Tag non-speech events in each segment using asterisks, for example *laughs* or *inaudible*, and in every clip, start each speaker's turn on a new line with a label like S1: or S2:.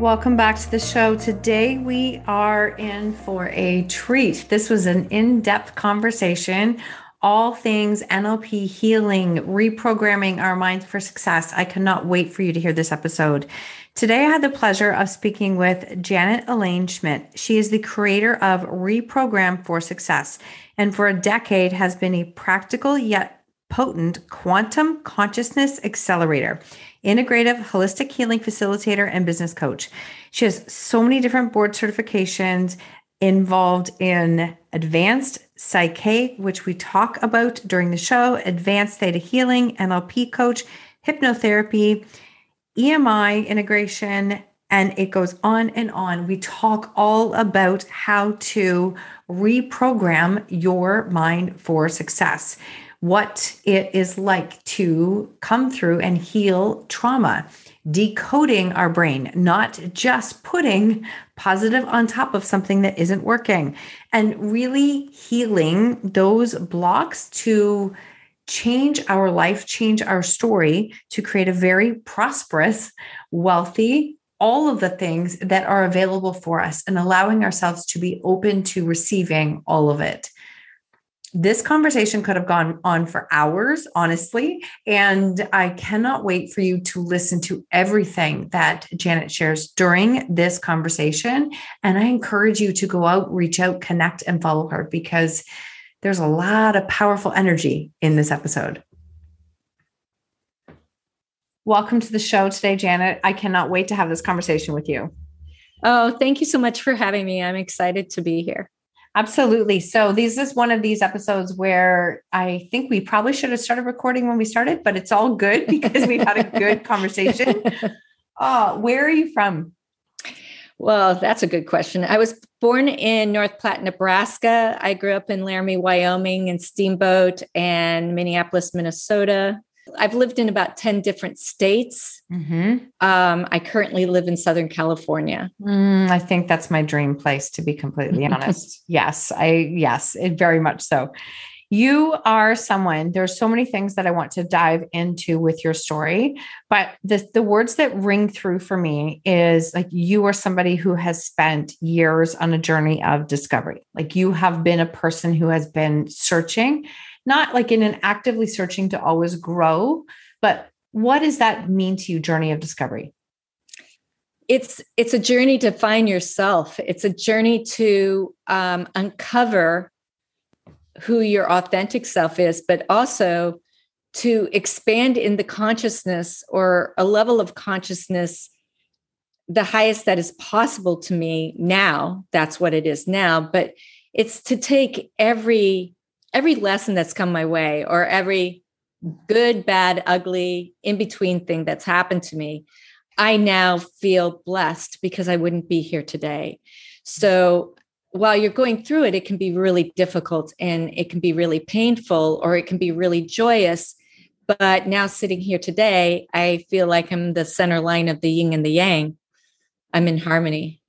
S1: Welcome back to the show. Today we are in for a treat. This was an in depth conversation, all things NLP healing, reprogramming our minds for success. I cannot wait for you to hear this episode. Today I had the pleasure of speaking with Janet Elaine Schmidt. She is the creator of Reprogram for Success and for a decade has been a practical yet potent quantum consciousness accelerator integrative holistic healing facilitator and business coach. She has so many different board certifications involved in advanced PSYCH-K, which we talk about during the show, advanced theta healing, NLP coach, hypnotherapy, EMI integration, and it goes on and on. We talk all about how to reprogram your mind for success what it is like to come through and heal trauma, decoding our brain, not just putting positive on top of something that isn't working, and really healing those blocks to change our life, change our story to create a very prosperous, wealthy, all of the things that are available for us and allowing ourselves to be open to receiving all of it this conversation could have gone on for hours, honestly. And I cannot wait for you to listen to everything that Janet shares during this conversation. And I encourage you to go out, reach out, connect, and follow her because there's a lot of powerful energy in this episode. Welcome to the show today, Janet. I cannot wait to have this conversation with you.
S2: Oh, thank you so much for having me. I'm excited to be here.
S1: Absolutely. So this is one of these episodes where I think we probably should have started recording when we started, but it's all good because we've had a good *laughs* conversation. Uh, where are you from?
S2: Well, that's a good question. I was born in North Platte, Nebraska. I grew up in Laramie, Wyoming, and Steamboat, and Minneapolis, Minnesota. I've lived in about 10 different states. Mm-hmm. Um, I currently live in Southern California.
S1: Mm, I think that's my dream place, to be completely *laughs* honest. yes, I, yes, it, very much so. You are someone, there's so many things that I want to dive into with your story, but the, the words that ring through for me is like you are somebody who has spent years on a journey of discovery. Like you have been a person who has been searching not like in an actively searching to always grow, but what does that mean to you, journey of discovery?
S2: It's it's a journey to find yourself. It's a journey to um, uncover who your authentic self is, but also to expand in the consciousness or a level of consciousness the highest that is possible to me now that's what it is now but it's to take every every lesson that's come my way or every good, bad, ugly, in between thing that's happened to me, I now feel blessed because I wouldn't be here today. So while you're going through it, it can be really difficult and it can be really painful or it can be really joyous. But now sitting here today, I feel like I'm the center line of the yin and the yang. I'm in harmony.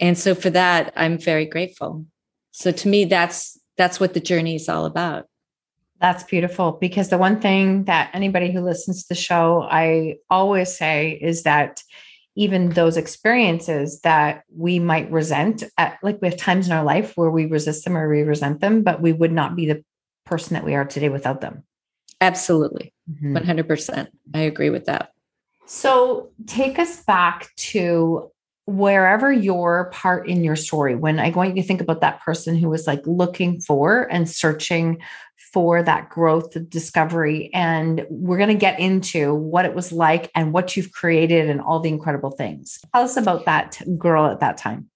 S2: And so for that, I'm very grateful. So to me, that's that's what the journey is all about.
S1: That's beautiful because the one thing that anybody who listens to the show, I always say is that even those experiences that we might resent, at, like we have times in our life where we resist them or we resent them, but we would not be the person that we are today without them.
S2: Absolutely. Mm-hmm. 100%. I agree with that.
S1: So take us back to wherever your part in your story, when I want you to think about that person who was like looking for and searching for that growth discovery. And we're going to get into what it was like and what you've created and all the incredible things. Tell us about that girl at that time.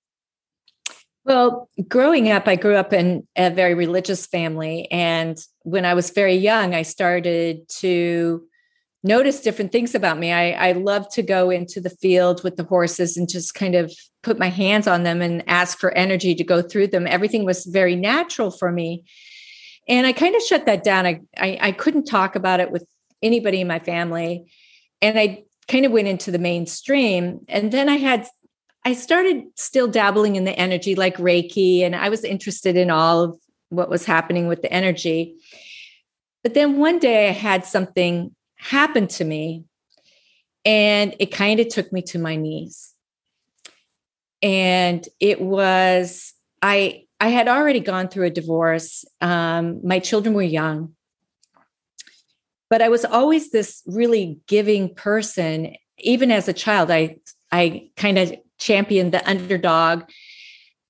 S2: Well, growing up, I grew up in a very religious family. And when I was very young, I started to notice different things about me. I, I love to go into the field with the horses and just kind of put my hands on them and ask for energy to go through them. Everything was very natural for me. And I kind of shut that down. I, I, I couldn't talk about it with anybody in my family. And I kind of went into the mainstream. And then I had I started still dabbling in the energy like Reiki, and I was interested in all of what was happening with the energy. But then one day I had something happen to me, and it kind of took me to my knees. And it was, I, I had already gone through a divorce. Um, my children were young, but I was always this really giving person. Even as a child, I I kind of championed the underdog.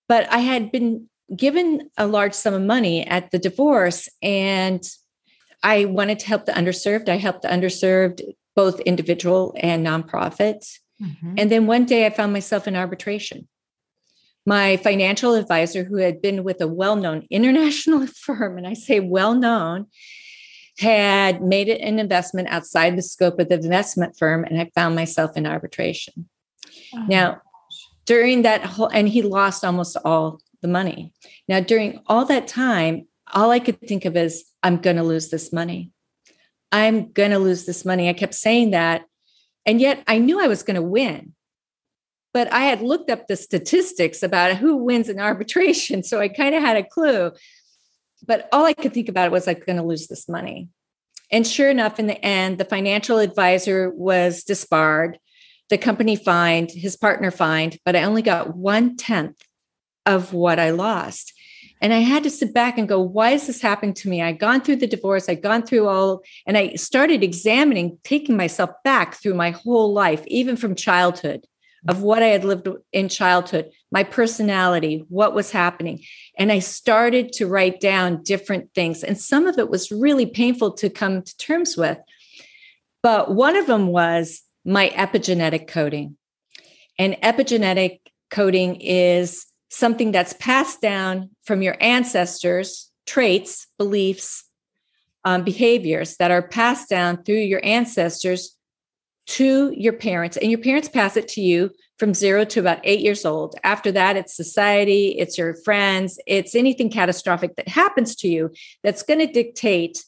S2: But I had been given a large sum of money at the divorce and I wanted to help the underserved. I helped the underserved, both individual and nonprofits. Mm-hmm. And then one day I found myself in arbitration. My financial advisor, who had been with a well known *laughs* international firm, and I say well known, had made it an investment outside the scope of the investment firm, and I found myself in arbitration. Oh. Now, during that whole, and he lost almost all the money. Now, during all that time, all I could think of is, I'm going to lose this money. I'm going to lose this money. I kept saying that. And yet I knew I was going to win. But I had looked up the statistics about who wins in arbitration. So I kind of had a clue. But all I could think about was I'm going to lose this money. And sure enough, in the end, the financial advisor was disbarred the company fined, his partner fined, but I only got one tenth of what I lost. And I had to sit back and go, why is this happening to me? I'd gone through the divorce, I'd gone through all, and I started examining, taking myself back through my whole life, even from childhood, of what I had lived in childhood, my personality, what was happening. And I started to write down different things. And some of it was really painful to come to terms with. But one of them was my epigenetic coding. And epigenetic coding is something that's passed down from your ancestors, traits, beliefs, um, behaviors that are passed down through your ancestors to your parents. And your parents pass it to you from zero to about eight years old. After that, it's society, it's your friends, it's anything catastrophic that happens to you that's going to dictate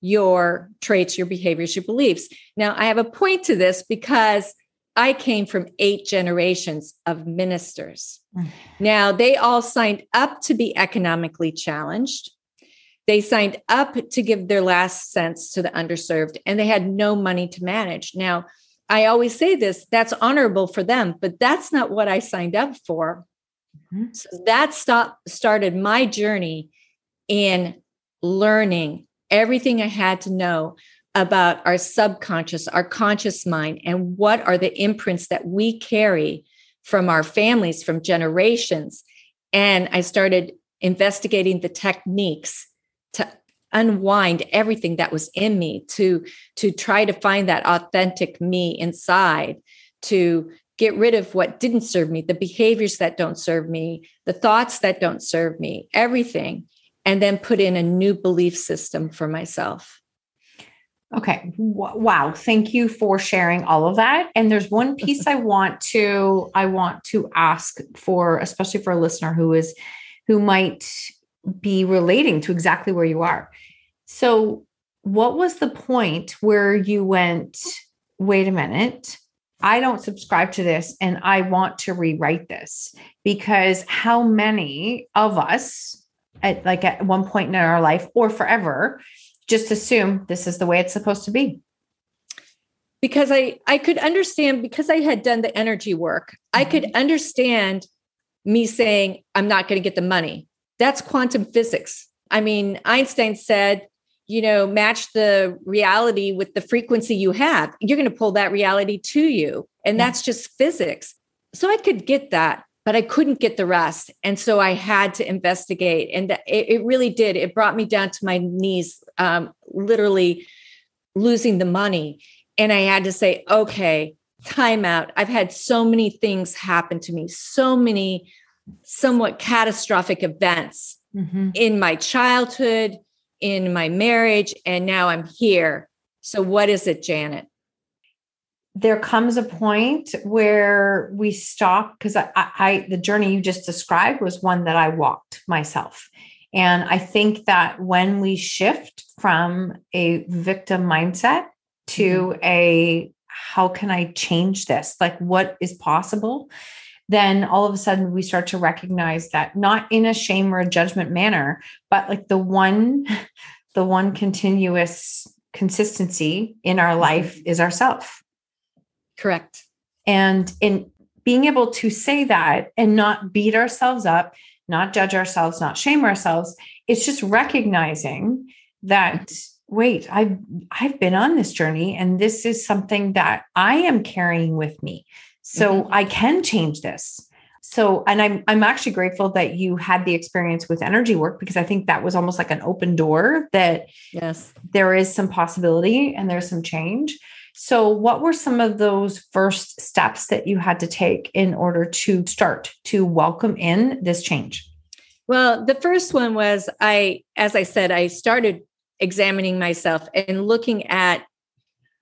S2: your traits, your behaviors, your beliefs. Now, I have a point to this because I came from eight generations of ministers. Mm. Now, they all signed up to be economically challenged. They signed up to give their last cents to the underserved, and they had no money to manage. Now, I always say this that's honorable for them, but that's not what I signed up for. Mm-hmm. So that stop, started my journey in learning everything I had to know about our subconscious, our conscious mind, and what are the imprints that we carry from our families, from generations. And I started investigating the techniques to unwind everything that was in me to to try to find that authentic me inside to get rid of what didn't serve me the behaviors that don't serve me the thoughts that don't serve me everything and then put in a new belief system for myself.
S1: Okay. Wow. Thank you for sharing all of that. And there's one *laughs* piece I want to I want to ask for especially for a listener who is who might be relating to exactly where you are. So, what was the point where you went, wait a minute, I don't subscribe to this and I want to rewrite this? Because how many of us at like at one point in our life or forever just assume this is the way it's supposed to be.
S2: Because i i could understand because i had done the energy work i could mm-hmm. understand me saying i'm not going to get the money. That's quantum physics. I mean einstein said you know match the reality with the frequency you have. You're going to pull that reality to you and that's just physics. So I could get that, but I couldn't get the rest. And so I had to investigate. And it, it really did. It brought me down to my knees, um, literally losing the money. And I had to say, okay, time out. I've had so many things happen to me, so many somewhat catastrophic events mm-hmm. in my childhood, in my marriage, and now I'm here. So, what is it, Janet?
S1: There comes a point where we stop because I, I, the journey you just described was one that I walked myself. And I think that when we shift from a victim mindset to mm-hmm. a how can I change this? Like, what is possible? Then all of a sudden we start to recognize that not in a shame or a judgment manner, but like the one, *laughs* the one continuous consistency in our mm-hmm. life is ourself.
S2: Correct.
S1: And in being able to say that and not beat ourselves up, not judge ourselves, not shame ourselves, it's just recognizing that wait, I've I've been on this journey and this is something that I am carrying with me. So mm-hmm. I can change this. So and I'm I'm actually grateful that you had the experience with energy work because I think that was almost like an open door that
S2: yes,
S1: there is some possibility and there's some change. So what were some of those first steps that you had to take in order to start to welcome in this change?
S2: Well, the first one was I as I said I started examining myself and looking at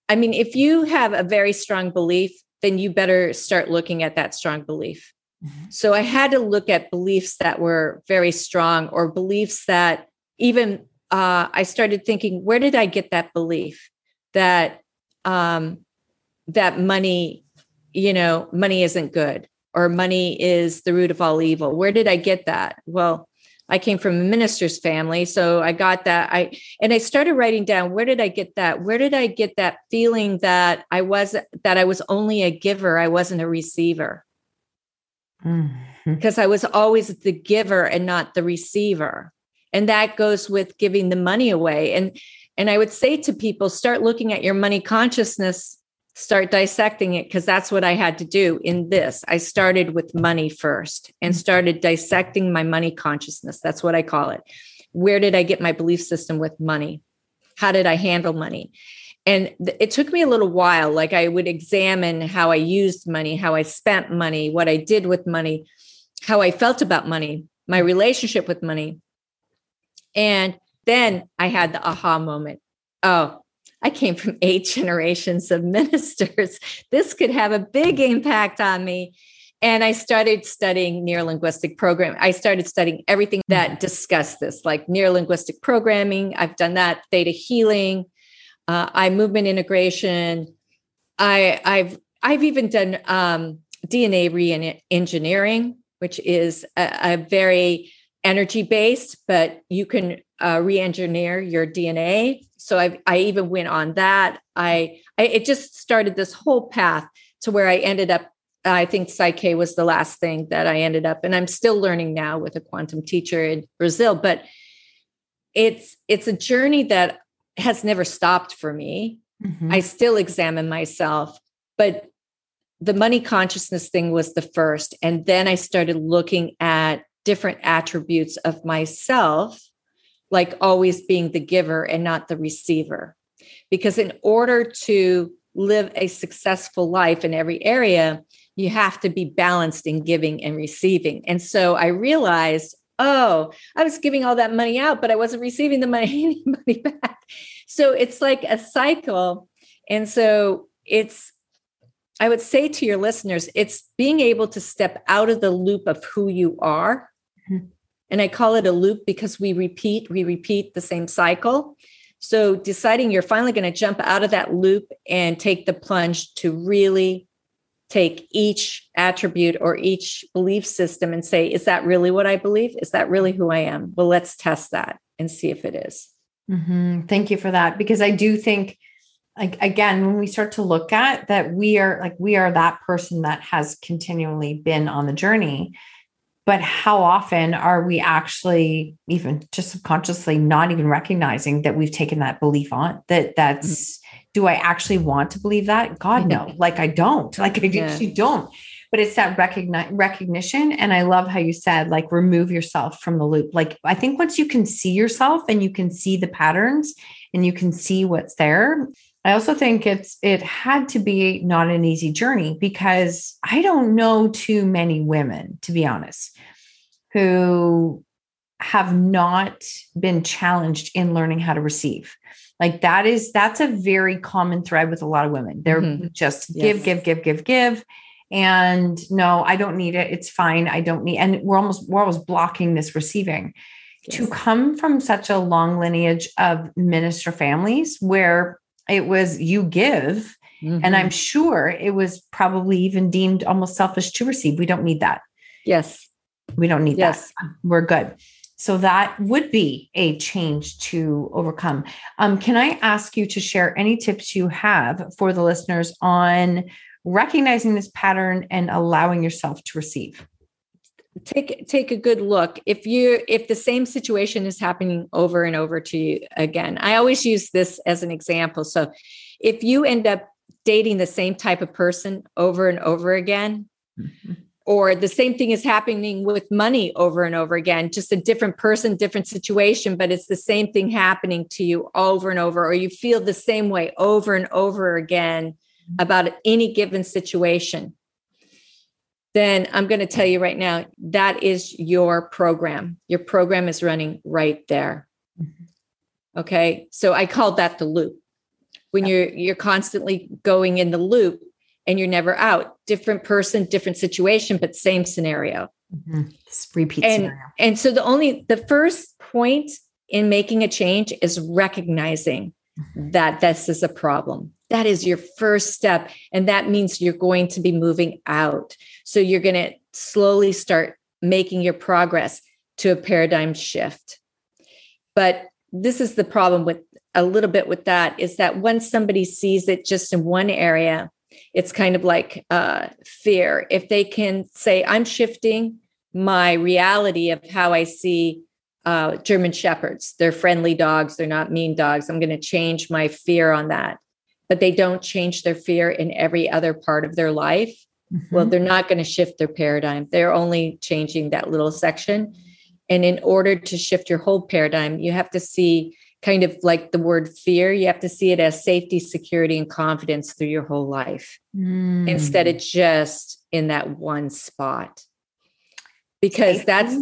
S2: i mean if you have a very strong belief then you better start looking at that strong belief mm-hmm. so i had to look at beliefs that were very strong or beliefs that even uh, i started thinking where did i get that belief that um, that money you know money isn't good or money is the root of all evil where did i get that well I came from a minister's family. So I got that. I and I started writing down where did I get that? Where did I get that feeling that I was that I was only a giver, I wasn't a receiver. Mm-hmm. Because I was always the giver and not the receiver. And that goes with giving the money away. And and I would say to people, start looking at your money consciousness start dissecting it because that's what I had to do in this. I started with money first and mm-hmm. started dissecting my money consciousness. That's what I call it. Where did I get my belief system with money? How did I handle money? And it took me a little while. Like I would examine how I used money, how I spent money, what I did with money, how I felt about money, my relationship with money. And then I had the aha moment. Oh, I came from *laughs* eight generations of ministers. This could have a big impact on me. And I started studying neurolinguistic programming. I started studying everything that discussed this, like neurolinguistic programming. I've done that, theta healing, uh, eye movement integration. I, have I've even done um, DNA re-engineering, which is a, a very energy based, but you can uh, re-engineer your DNA. So I I even went on that. I, I it just started this whole path to where I ended up. I think PSYCH-K was the last thing that I ended up, and I'm still learning now with a quantum teacher in Brazil. But it's it's a journey that has never stopped for me. Mm-hmm. I still examine myself, but the money consciousness thing was the first, and then I started looking at different attributes of myself like always being the giver and not the receiver. Because in order to live a successful life in every area, you have to be balanced in giving and receiving. And so I realized, oh, I was giving all that money out, but I wasn't receiving the money, *laughs* money back. So it's like a cycle. And so it's, I would say to your listeners, it's being able to step out of the loop of who you are mm-hmm. And I call it a loop because we repeat, we repeat the same cycle. So deciding you're finally going to jump out of that loop and take the plunge to really take each attribute or each belief system and say, is that really what I believe? Is that really who I am? Well, let's test that and see if it is.
S1: Mm-hmm. Thank you for that. Because I do think, like, again, when we start to look at that, we are like, we are that person that has continually been on the journey but how often are we actually even just subconsciously not even recognizing that we've taken that belief on that that's mm-hmm. do i actually want to believe that? God no. *laughs* Like i don't. Like i yeah. actually don't. But it's that recogni- recognition. And i love how you said like remove yourself from the loop. Like i think once you can see yourself and you can see the patterns and you can see what's there i also think it's it had to be not an easy journey because i don't know too many women to be honest who have not been challenged in learning how to receive like that is that's a very common thread with a lot of women they're mm-hmm. just give yes. give give give give and no i don't need it it's fine i don't need and we're almost we're always blocking this receiving yes. to come from such a long lineage of minister families where it was you give mm-hmm. and i'm sure it was probably even deemed almost selfish to receive we don't need that
S2: yes
S1: we don't need yes. that we're good so that would be a change to overcome. Um, can I ask you to share any tips you have for the listeners on recognizing this pattern and allowing yourself to receive?
S2: Take take a good look. If you if the same situation is happening over and over to you again, I always use this as an example. So if you end up dating the same type of person over and over again, mm-hmm or the same thing is happening with money over and over again just a different person different situation but it's the same thing happening to you over and over or you feel the same way over and over again about any given situation then i'm going to tell you right now that is your program your program is running right there mm-hmm. okay so i call that the loop when you're you're constantly going in the loop and you're never out. Different person, different situation, but same scenario.
S1: Mm-hmm. Repeat
S2: and,
S1: scenario.
S2: And so the only the first point in making a change is recognizing mm-hmm. that this is a problem. That is your first step. And that means you're going to be moving out. So you're going to slowly start making your progress to a paradigm shift. But this is the problem with a little bit with that is that once somebody sees it just in one area, it's kind of like uh, fear. If they can say, I'm shifting my reality of how I see uh, German Shepherds, they're friendly dogs, they're not mean dogs. I'm going to change my fear on that. But they don't change their fear in every other part of their life. Mm-hmm. Well, they're not going to shift their paradigm. They're only changing that little section. And in order to shift your whole paradigm, you have to see kind of like the word fear, you have to see it as safety, security, and confidence through your whole life mm. instead of just in that one spot. Because safety, that's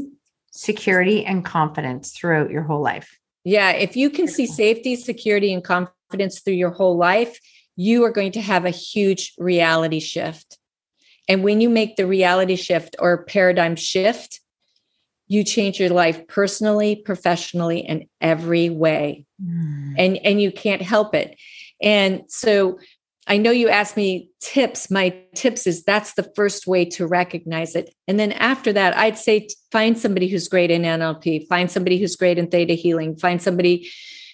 S1: security and confidence throughout your whole life.
S2: Yeah. If you can see safety, security, and confidence through your whole life, you are going to have a huge reality shift. And when you make the reality shift or paradigm shift, you change your life personally professionally in every way. Mm. and and you can't help it. And so i know you asked me tips. My tips is that's the first way to recognize it. And then after that i'd say find somebody who's great in nlp find somebody who's great in theta healing find somebody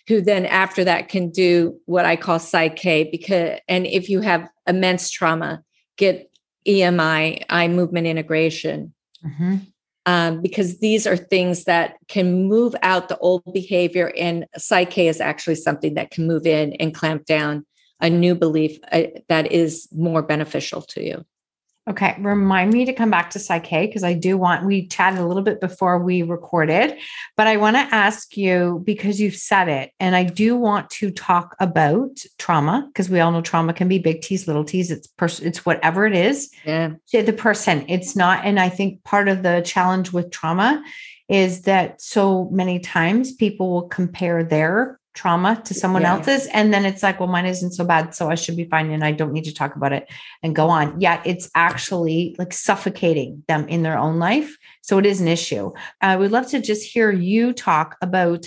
S2: who then after that can do what i call PSYCH-K because and if you have immense trauma get emi eye movement integration mm-hmm um, because these are things that can move out the old behavior. And PSYCH-K is actually something that can move in and clamp down a new belief uh, that is more beneficial to you.
S1: Okay. Remind me to come back to PSYCH-K because I do want, we chatted a little bit before we recorded, but I want to ask you because you've said it, and I do want to talk about trauma because we all know trauma can be big T's, little T's. It's pers- it's whatever it is
S2: yeah.
S1: to the person. It's not, and I think part of the challenge with trauma is that so many times people will compare their trauma to someone yeah. else's and then it's like well mine isn't so bad so i should be fine and i don't need to talk about it and go on. Yet it's actually like suffocating them in their own life so it is an issue. I would love to just hear you talk about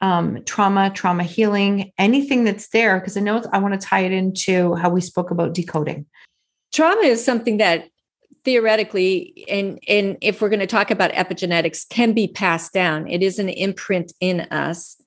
S1: um, trauma trauma healing anything that's there because i know i want to tie it into how we spoke about decoding.
S2: Trauma is something that theoretically and and if we're going to talk about epigenetics can be passed down. It is an imprint in us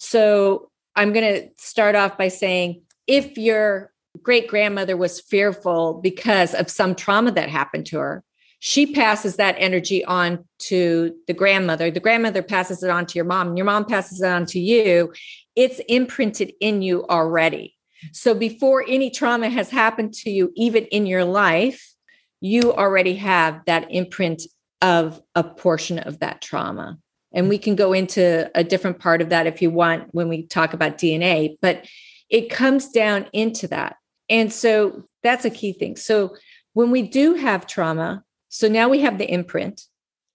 S2: so I'm going to start off by saying if your great grandmother was fearful because of some trauma that happened to her, she passes that energy on to the grandmother. The grandmother passes it on to your mom, and your mom passes it on to you. It's imprinted in you already. So before any trauma has happened to you, even in your life, you already have that imprint of a portion of that trauma. And we can go into a different part of that if you want when we talk about DNA, but it comes down into that. And so that's a key thing. So when we do have trauma, so now we have the imprint.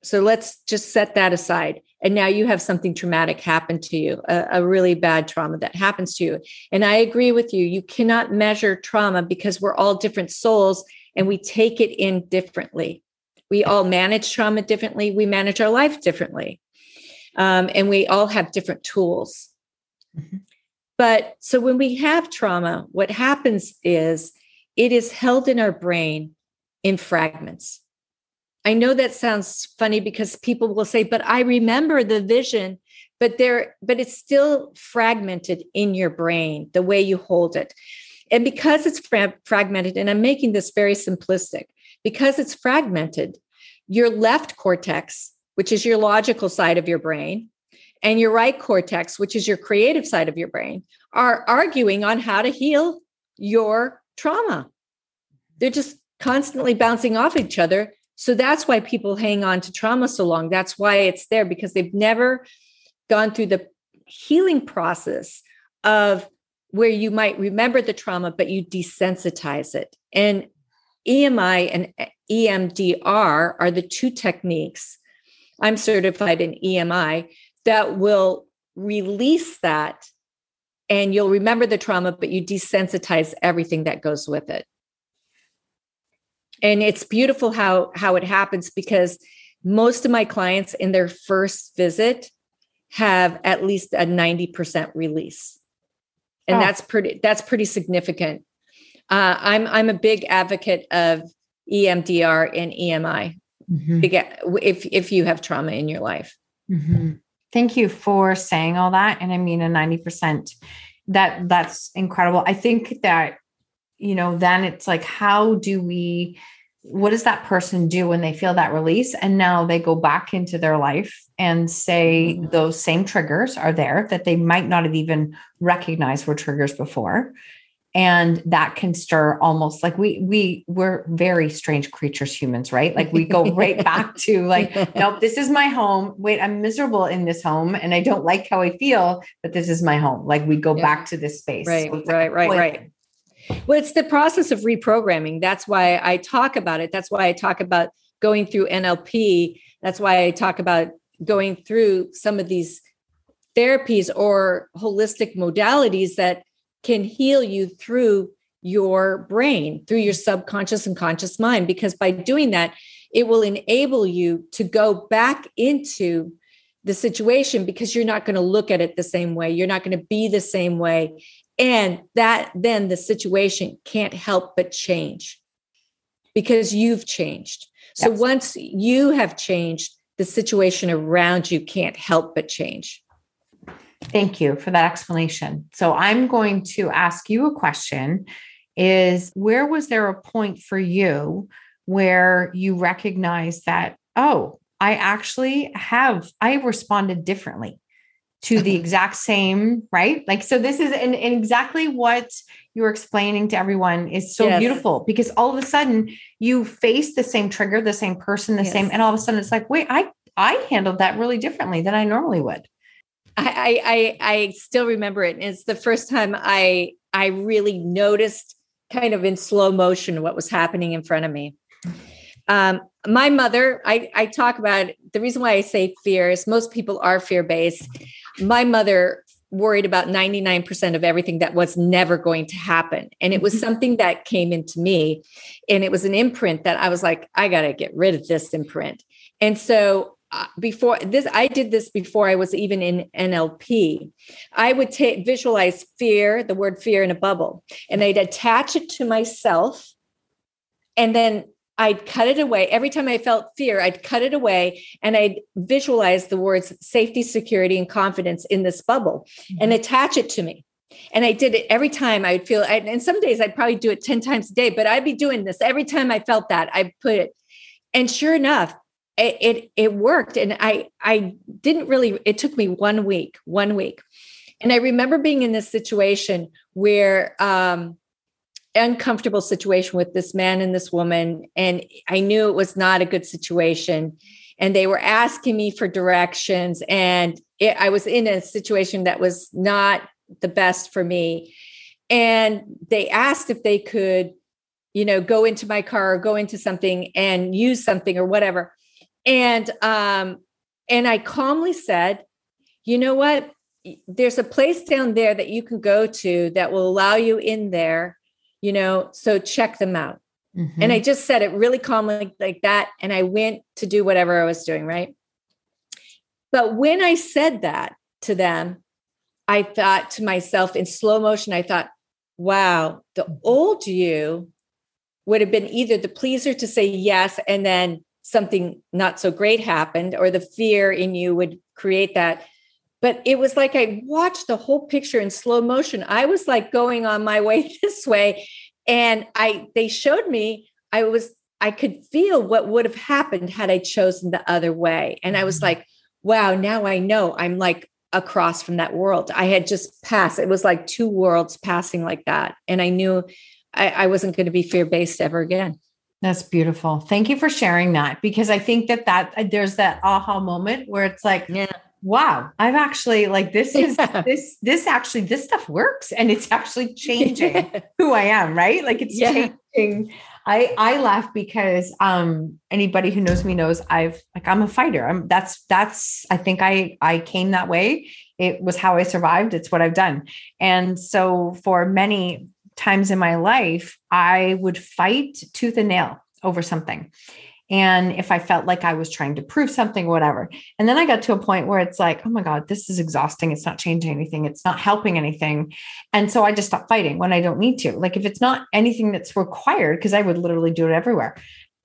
S2: So let's just set that aside. And now you have something traumatic happen to you, a, a, really bad trauma that happens to you. And I agree with you. You cannot measure trauma because we're all different souls and we take it in differently. We all manage trauma differently. We manage our life differently. Um, and we all have different tools. Mm-hmm. But so when we have trauma, what happens is it is held in our brain in fragments. I know that sounds funny because people will say, but I remember the vision, but there, but it's still fragmented in your brain, the way you hold it. And because it's fra- fragmented, and I'm making this very simplistic, because it's fragmented, your left cortex, which is your logical side of your brain, and your right cortex, which is your creative side of your brain, are arguing on how to heal your trauma. They're just constantly bouncing off each other. So that's why people hang on to trauma so long. That's why it's there because they've never gone through the healing process of where you might remember the trauma, but you desensitize it. And EMI and EMDR are the two techniques. I'm certified in EMI that will release that and you'll remember the trauma, but you desensitize everything that goes with it. And it's beautiful how how it happens because most of my clients in their first visit have at least a 90% release. And oh. that's pretty that's pretty significant. Uh, I'm I'm a big advocate of EMDR and EMI. Mm-hmm. If if you have trauma in your life.
S1: Mm-hmm. Thank you for saying all that. And I mean a 90% that that's incredible. I think that, you know, then it's like, how do we, what does that person do when they feel that release? And now they go back into their life and say mm-hmm. those same triggers are there that they might not have even recognized were triggers before and that can stir almost like we we we're very strange creatures humans right? Like we go right *laughs* back to like nope this is my home. Wait i'm miserable in this home and i don't like how i feel but this is my home. Like we go yeah. back to this space.
S2: Right so right right right. Well it's the process of reprogramming. That's why i talk about it. That's why i talk about going through nlp that's why i talk about going through some of these therapies or holistic modalities that can heal you through your brain, through your subconscious and conscious mind, because by doing that, it will enable you to go back into the situation because you're not going to look at it the same way. You're not going to be the same way. And that then the situation can't help but change because you've changed. So yes. once you have changed, the situation around you can't help but change.
S1: Thank you for that explanation. So I'm going to ask you a question is where was there a point for you where you recognize that oh, I actually have I responded differently to the *laughs* exact same, right? Like so this is and, and exactly what you're explaining to everyone is so yes. beautiful because all of a sudden you face the same trigger, the same person, the yes. same and all of a sudden it's like, wait, I I handled that really differently than I normally would.
S2: I, I I still remember it. It's the first time I I really noticed kind of in slow motion what was happening in front of me. Um, my mother, I, I talk about the reason why I say fear is most people are fear based. My mother worried about 99% of everything that was never going to happen. And it was mm-hmm. something that came into me. And it was an imprint that I was like, I got to get rid of this imprint. And so before this i did this before i was even in nlp i would take visualize fear the word fear in a bubble and i'd attach it to myself and then i'd cut it away every time i felt fear i'd cut it away and i'd visualize the words safety security and confidence in this bubble mm-hmm. and attach it to me and I did it every time I'd feel, and some days I'd probably do it 10 times a day, but I'd be doing this every time I felt that I put it. And sure enough, it, it it worked. And i i didn't really it took me one week one week. And i remember being in this situation where um uncomfortable situation with this man and this woman. And i knew it was not a good situation. And they were asking me for directions. And it, i was in a situation that was not the best for me. And they asked if they could you know go into my car or go into something and use something or whatever and um and i calmly said you know what there's a place down there that you can go to that will allow you in there you know so check them out mm-hmm. and i just said it really calmly like that and i went to do whatever i was doing right but when i said that to them i thought to myself in slow motion i thought wow the mm-hmm. old you would have been either the pleaser to say yes and then something not so great happened or the fear in you would create that but it was like I watched the whole picture in slow motion. I was like going on my way *laughs* this way and I they showed me I was I could feel what would have happened had I chosen the other way. And I was mm-hmm. like, wow, now I know I'm like across from that world. I had just passed. It was like two worlds passing like that. And I knew I, I wasn't going to be fear based ever again.
S1: That's beautiful. Thank you for sharing that because I think that that there's that aha moment where it's like, yeah. wow i've actually like this is *laughs* yeah. this this actually this stuff works and it's actually *laughs* changing who i am right? Like it's yeah. changing. I i laugh because um anybody who knows me knows i've like i'm a fighter. I'm that's that's i think i i came that way. It was how i survived. It's what i've done. And so for many times in my life i would fight tooth and nail over something and if I felt like I was trying to prove something, whatever. And then I got to a point where it's like, oh my God, this is exhausting. It's not changing anything. It's not helping anything. And so I just stopped fighting when I don't need to. Like if it's not anything that's required, because I would literally do it everywhere.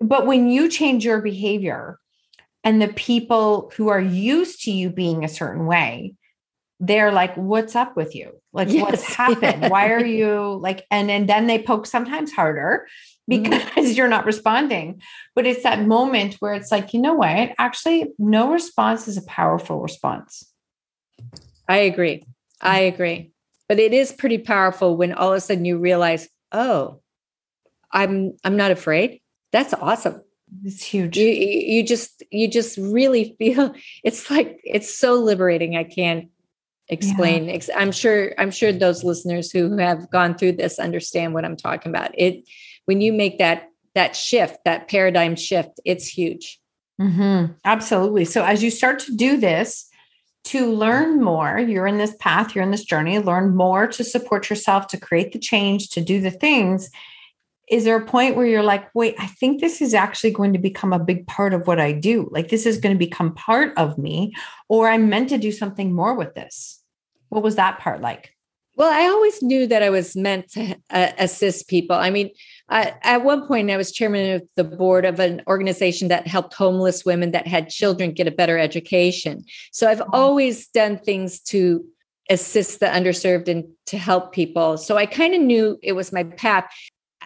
S1: But when you change your behavior and the people who are used to you being a certain way, they're like, what's up with you? Like, yes. what's *laughs* happened? Why are you like, and, and then they poke sometimes harder Mm-hmm. because mm-hmm. *laughs* you're not responding. But it's that moment where it's like, you know what? Actually, no response is a powerful response.
S2: I agree. I agree. But it is pretty powerful when all of a sudden you realize, oh, I'm I'm not afraid. That's awesome.
S1: It's huge.
S2: You you just you just really feel *laughs* it's like it's so liberating. I can't explain. Yeah. I'm sure I'm sure those listeners who have gone through this understand what I'm talking about. It when you make that that shift that paradigm shift it's huge
S1: mm-hmm. absolutely so as you start to do this to learn more you're in this path you're in this journey learn more to support yourself to create the change to do the things is there a point where you're like wait i think this is actually going to become a big part of what i do like this is going to become part of me or i'm meant to do something more with this what was that part like
S2: well i always knew that i was meant to uh, assist people i mean I, at one point, I was chairman of the board of an organization that helped homeless women that had children get a better education. So I've always done things to assist the underserved and to help people. So I kind of knew it was my path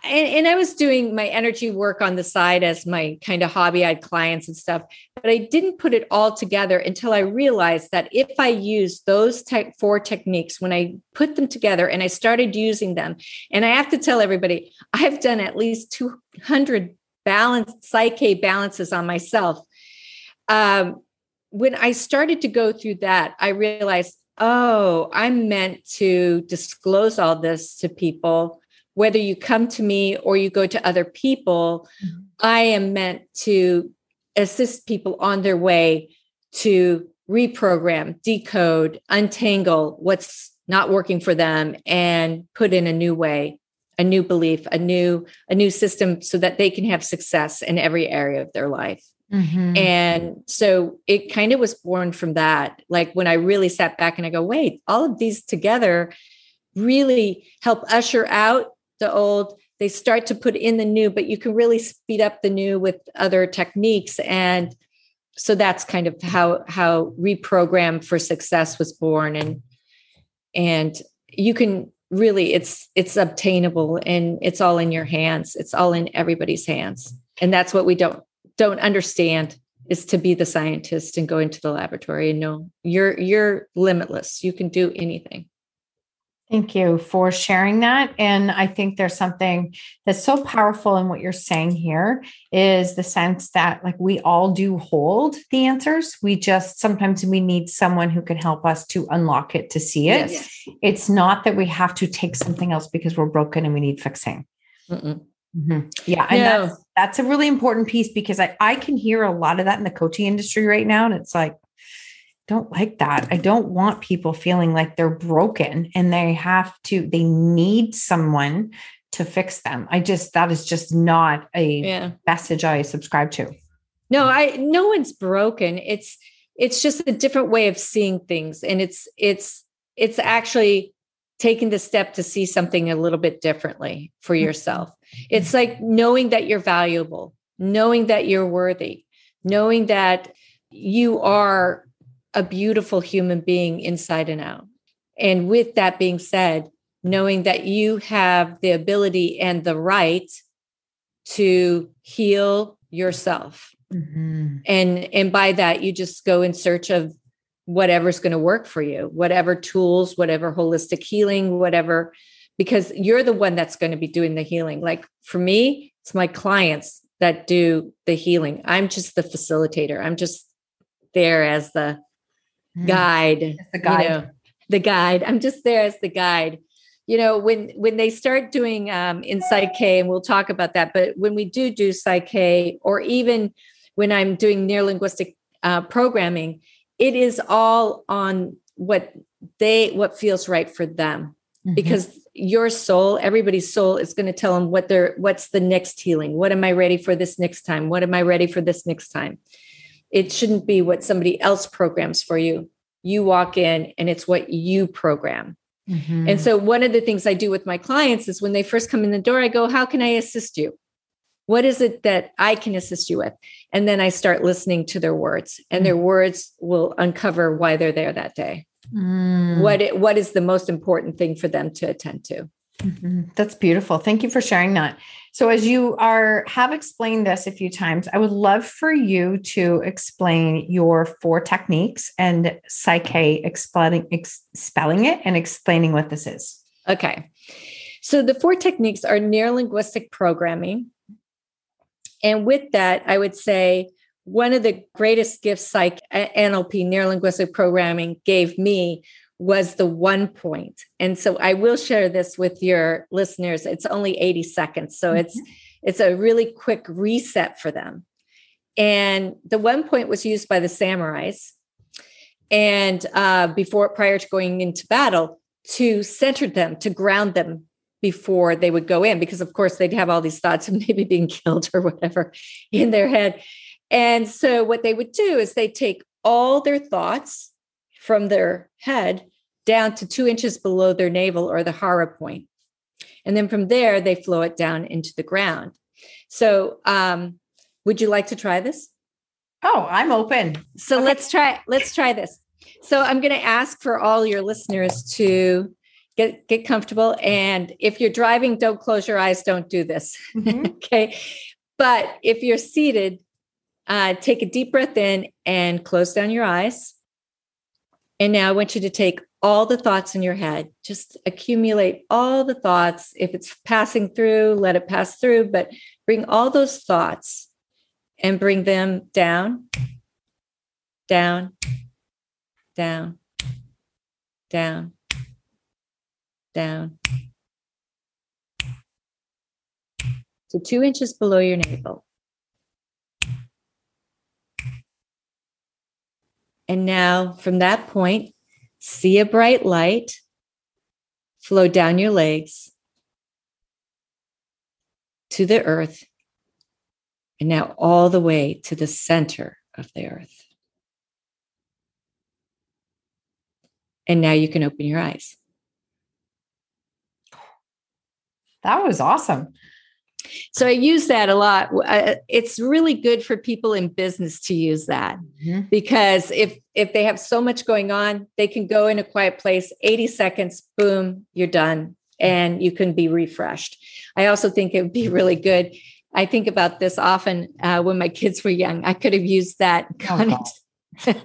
S2: and, and I was doing my energy work on the side as my kind of hobby. I had clients and stuff, but I didn't put it all together until I realized that if I use those te- four techniques, when I put them together and I started using them, and I have to tell everybody, I've done at least 200 balance PSYCH-K balances on myself. Um, when I started to go through that, I realized, oh, I'm meant to disclose all this to people whether you come to me or you go to other people, mm-hmm. I am meant to assist people on their way to reprogram, decode, untangle what's not working for them and put in a new way, a new belief, a new a new system so that they can have success in every area of their life. Mm-hmm. And so it kind of was born from that. Like when I really sat back and I go, wait, all of these together really help usher out the old they start to put in the new but you can really speed up the new with other techniques. And so that's kind of how how reprogram for success was born. And and you can really it's it's obtainable and it's all in your hands. It's all in everybody's hands. And that's what we don't don't understand is to be the scientist and go into the laboratory and know you're you're limitless. You can do anything
S1: Thank you for sharing that. And I think there's something that's so powerful in what you're saying here is the sense that like we all do hold the answers. We just sometimes we need someone who can help us to unlock it to see it. Yes. It's not that we have to take something else because we're broken and we need fixing. Mm-hmm. Yeah. And no. that's, that's a really important piece because I, I can hear a lot of that in the coaching industry right now. And it's like, don't like that. I don't want people feeling like they're broken and they have to, they need someone to fix them. I just, that is just not a yeah. message I subscribe to.
S2: No, I, no one's broken. It's, it's just a different way of seeing things. And it's, it's, it's actually taking the step to see something a little bit differently for mm-hmm. yourself. It's like knowing that you're valuable, knowing that you're worthy, knowing that you are a beautiful human being inside and out. And with that being said, knowing that you have the ability and the right to heal yourself. Mm-hmm. And and by that you just go in search of whatever's going to work for you, whatever tools, whatever holistic healing, whatever because you're the one that's going to be doing the healing. Like for me, it's my clients that do the healing. I'm just the facilitator. I'm just there as the mm. guide. the guide. You know, the guide. I'm just there as the guide. You know, when when they start doing um, in Psych-K, and we'll talk about that. But when we do do Psych-K, or even when I'm doing neurolinguistic uh, programming, it is all on what they what feels right for them mm-hmm. because your soul everybody's soul is going to tell them what they're what's the next healing what am i ready for this next time what am i ready for this next time it shouldn't be what somebody else programs for you you walk in and it's what you program mm-hmm. and so one of the things i do with my clients is when they first come in the door i go how can i assist you what is it that i can assist you with and then i start listening to their words and mm-hmm. their words will uncover why they're there that day mm. what it, what is the most important thing for them to attend to
S1: mm-hmm. that's beautiful. Thank you for sharing that. So as you are have explained this a few times i would love for you to explain your four techniques and Psych-K explaining ex- spelling it and explaining what this is.
S2: Okay. So the four techniques are neurolinguistic programming. And with that i would say one of the greatest gifts psych NLP neurolinguistic programming gave me was the one point. And so I will share this with your listeners. It's only 80 seconds. So mm-hmm. it's it's a really quick reset for them. And the one point was used by the samurais and uh, before prior to going into battle to center them, to ground them before they would go in, because of course they'd have all these thoughts of *laughs* maybe being killed or whatever in their head. And so what they would do is they take all their thoughts from their head down to two inches below their navel or the hara point. And then from there, they flow it down into the ground. So, um, would you like to try this?
S1: Oh, I'm open.
S2: So okay. let's try. Let's try this. So I'm going to ask for all your listeners to get get comfortable, and if you're driving, don't close your eyes. Don't do this. Mm-hmm. *laughs* okay. But if you're seated, uh, take a deep breath in and close down your eyes. And now I want you to take all the thoughts in your head, just accumulate all the thoughts. If it's passing through, let it pass through, but bring all those thoughts and bring them down, down, down, down, down to two inches below your navel. And now from that point, see a bright light flow down your legs to the earth, and now all the way to the center of the earth. And now you can open your eyes.
S1: That was awesome.
S2: So I use that a lot. Uh, it's really good for people in business to use that mm-hmm. because if if they have so much going on, they can go in a quiet place, 80 seconds, boom, you're done and you can be refreshed. I also think it would be really good. I think about this often uh, when my kids were young. I could have used that. Oh, *laughs* could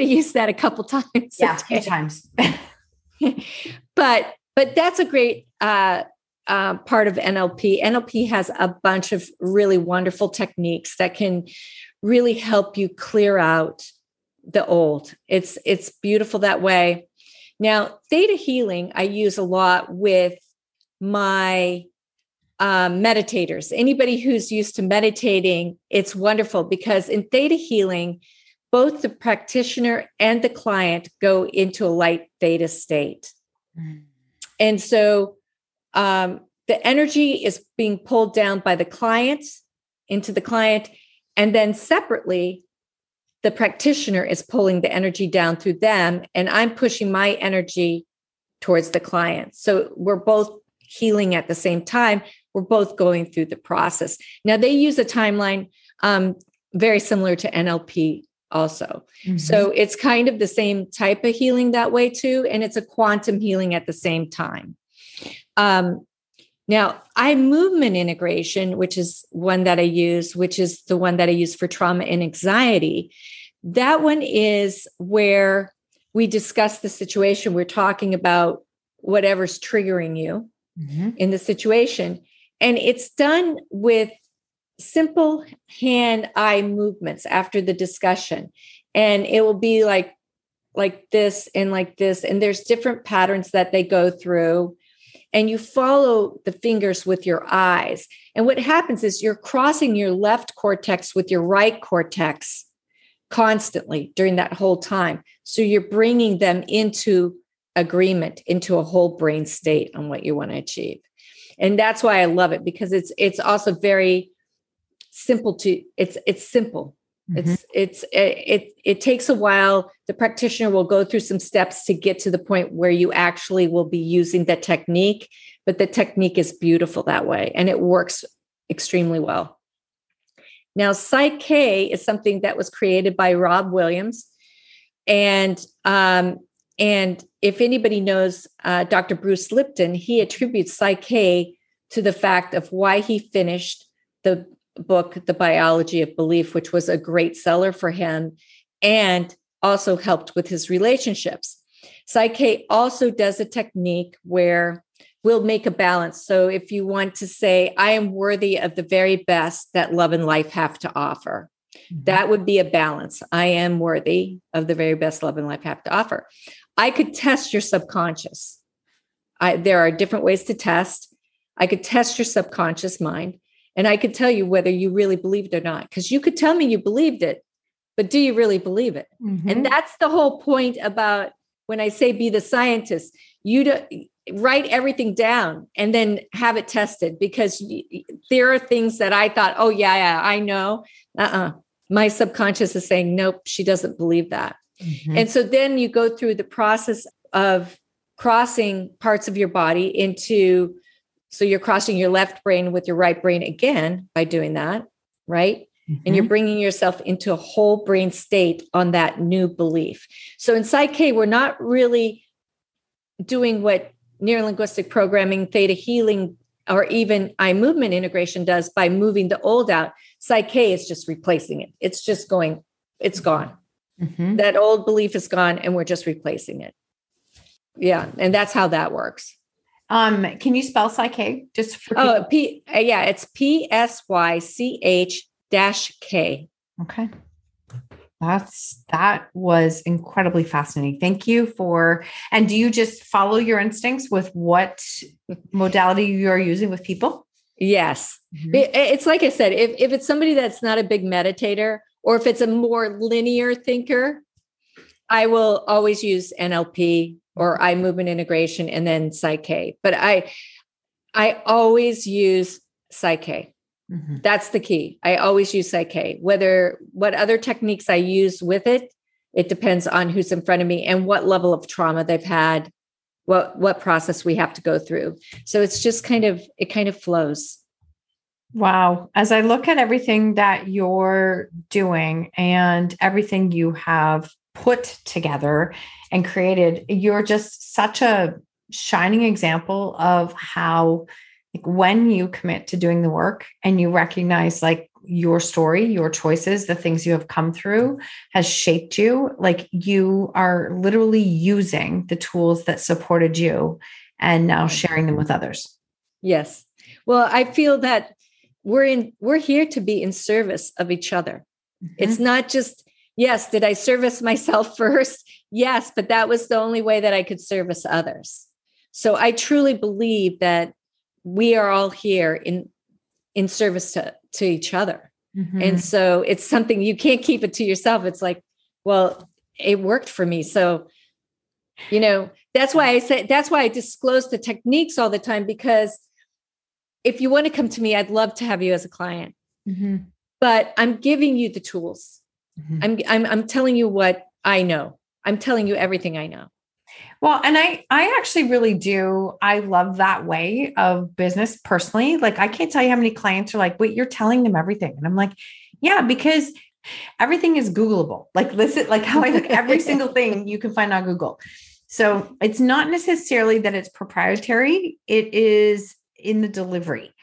S2: have used that a couple times.
S1: Yeah, a few times. *laughs*
S2: but but that's a great uh, uh, part of NLP. NLP has a bunch of really wonderful techniques that can really help you clear out the old. It's it's beautiful that way. Now, theta healing I use a lot with my um, meditators. Anybody who's used to meditating, it's wonderful because in theta healing, both the practitioner and the client go into a light theta state. Mm. And so um, the energy is being pulled down by the client into the client. And then separately, the practitioner is pulling the energy down through them. And I'm pushing my energy towards the client. So we're both healing at the same time. We're both going through the process. Now, they use a timeline um, very similar to NLP also. Mm-hmm. So it's kind of the same type of healing that way too, and it's a quantum healing at the same time. Um, now, eye movement integration, which is one that I use, which is the one that I use for trauma and anxiety, that one is where we discuss the situation. We're talking about whatever's triggering you mm-hmm. in the situation. And it's done with simple hand eye movements after the discussion and it will be like like this and like this and there's different patterns that they go through and you follow the fingers with your eyes. And what happens is you're crossing your left cortex with your right cortex constantly during that whole time. So you're bringing them into agreement into a whole brain state on what you want to achieve. And that's why i love it because it's it's also very simple to it's it's simple mm-hmm. it's it's it, it it takes a while the practitioner will go through some steps to get to the point where you actually will be using the technique but the technique is beautiful that way and it works extremely well now psych-k is something that was created by rob williams and um and if anybody knows uh, dr bruce lipton he attributes psych-k to the fact of why he finished the book, The Biology of Belief, which was a great seller for him and also helped with his relationships. Psych-K also does a technique where we'll make a balance. So if you want to say, I am worthy of the very best that love and life have to offer, mm-hmm. that would be a balance. I am worthy of the very best love and life have to offer. I could test your subconscious. I, there are different ways to test. I could test your subconscious mind and I could tell you whether you really believed it or not, because you could tell me you believed it, but do you really believe it? Mm-hmm. And that's the whole point about when I say be the scientist, you do, write everything down and then have it tested because there are things that I thought, oh, yeah, yeah, I know. Uh uh-uh. uh My subconscious is saying, nope, she doesn't believe that. Mm-hmm. And so then you go through the process of crossing parts of your body into so you're crossing your left brain with your right brain again by doing that, right? Mm-hmm. And you're mm-hmm. bringing yourself into a whole brain state on that new belief. So in Psych-K, we're not really doing what neurolinguistic programming, theta healing, or even eye movement integration does by moving the old out. Psych-K is just replacing it. It's just going, it's gone. Mm-hmm. That old belief is gone, and we're just replacing it. Yeah. And that's how that works.
S1: Um, can you spell Psych-K just for
S2: Oh, P uh, yeah, it's P S Y C H dash K.
S1: Okay. That's that was incredibly fascinating. Thank you for and do you just follow your instincts with what *laughs* modality you are using with people?
S2: Yes. Mm-hmm. It's like I said, if, if it's somebody that's not a big meditator or if it's a more linear thinker, I will always use NLP or eye movement integration and then Psych-K. But I I always use Psych-K. Mm-hmm. That's the key. I always use Psych-K. Whether what other techniques I use with it, it depends on who's in front of me and what level of trauma they've had, what what process we have to go through. So it's just kind of it kind of flows.
S1: Wow. As I look at everything that you're doing and everything you have put together and created, you're just such a shining example of how like when you commit to doing the work and you recognize like your story, your choices, the things you have come through has shaped you, like you are literally using the tools that supported you and now sharing them with others.
S2: Yes. Well, I feel that we're in we're here to be in service of each other. Mm-hmm. It's not just yes, did I service myself *laughs* first? Yes, but that was the only way that I could service others. So I truly believe that we are all here in in service to to each other. Mm-hmm. And so it's something you can't keep it to yourself. It's like, well, it worked for me. So, you know, that's why I say that's why I disclose the techniques all the time because if you want to come to me, I'd love to have you as a client. Mm-hmm. But I'm giving you the tools. Mm-hmm. I'm, I'm I'm telling you what I know. I'm telling you everything I know.
S1: Well, and I I actually really do. I love that way of business personally. Like I can't tell you how many clients are like, "Wait, you're telling them everything." And I'm like, "Yeah, because everything is googleable." Like listen, like how I like every *laughs* single thing you can find on Google. So, it's not necessarily that it's proprietary. It is in the delivery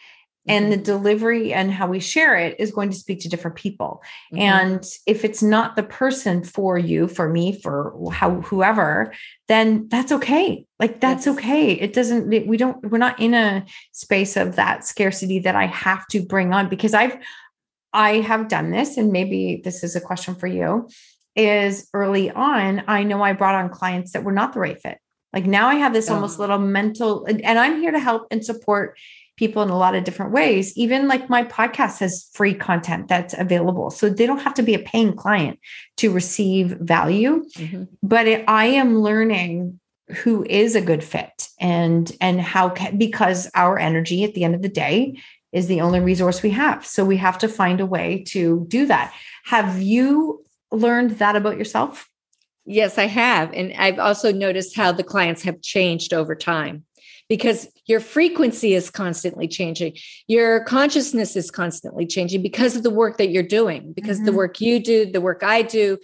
S1: and the mm-hmm. delivery and how we share it is going to speak to different people mm-hmm. and if it's not the person for you for me for how whoever then that's okay like that's yes. okay it doesn't we don't we're not in a space of that scarcity that i have to bring on because i've i have done this and maybe this is a question for you is early on i know i brought on clients that were not the right fit like now i have this oh. almost little mental and i'm here to help and support people in a lot of different ways. Even like my podcast has free content that's available. So they don't have to be a paying client to receive value. Mm-hmm. But it, I am learning who is a good fit and and how can, because our energy at the end of the day is the only resource we have. So we have to find a way to do that. Have you learned that about yourself?
S2: Yes, I have. And I've also noticed how the clients have changed over time because your frequency is constantly changing. Your consciousness is constantly changing because of the work that you're doing, because mm-hmm. the work you do, the work I do.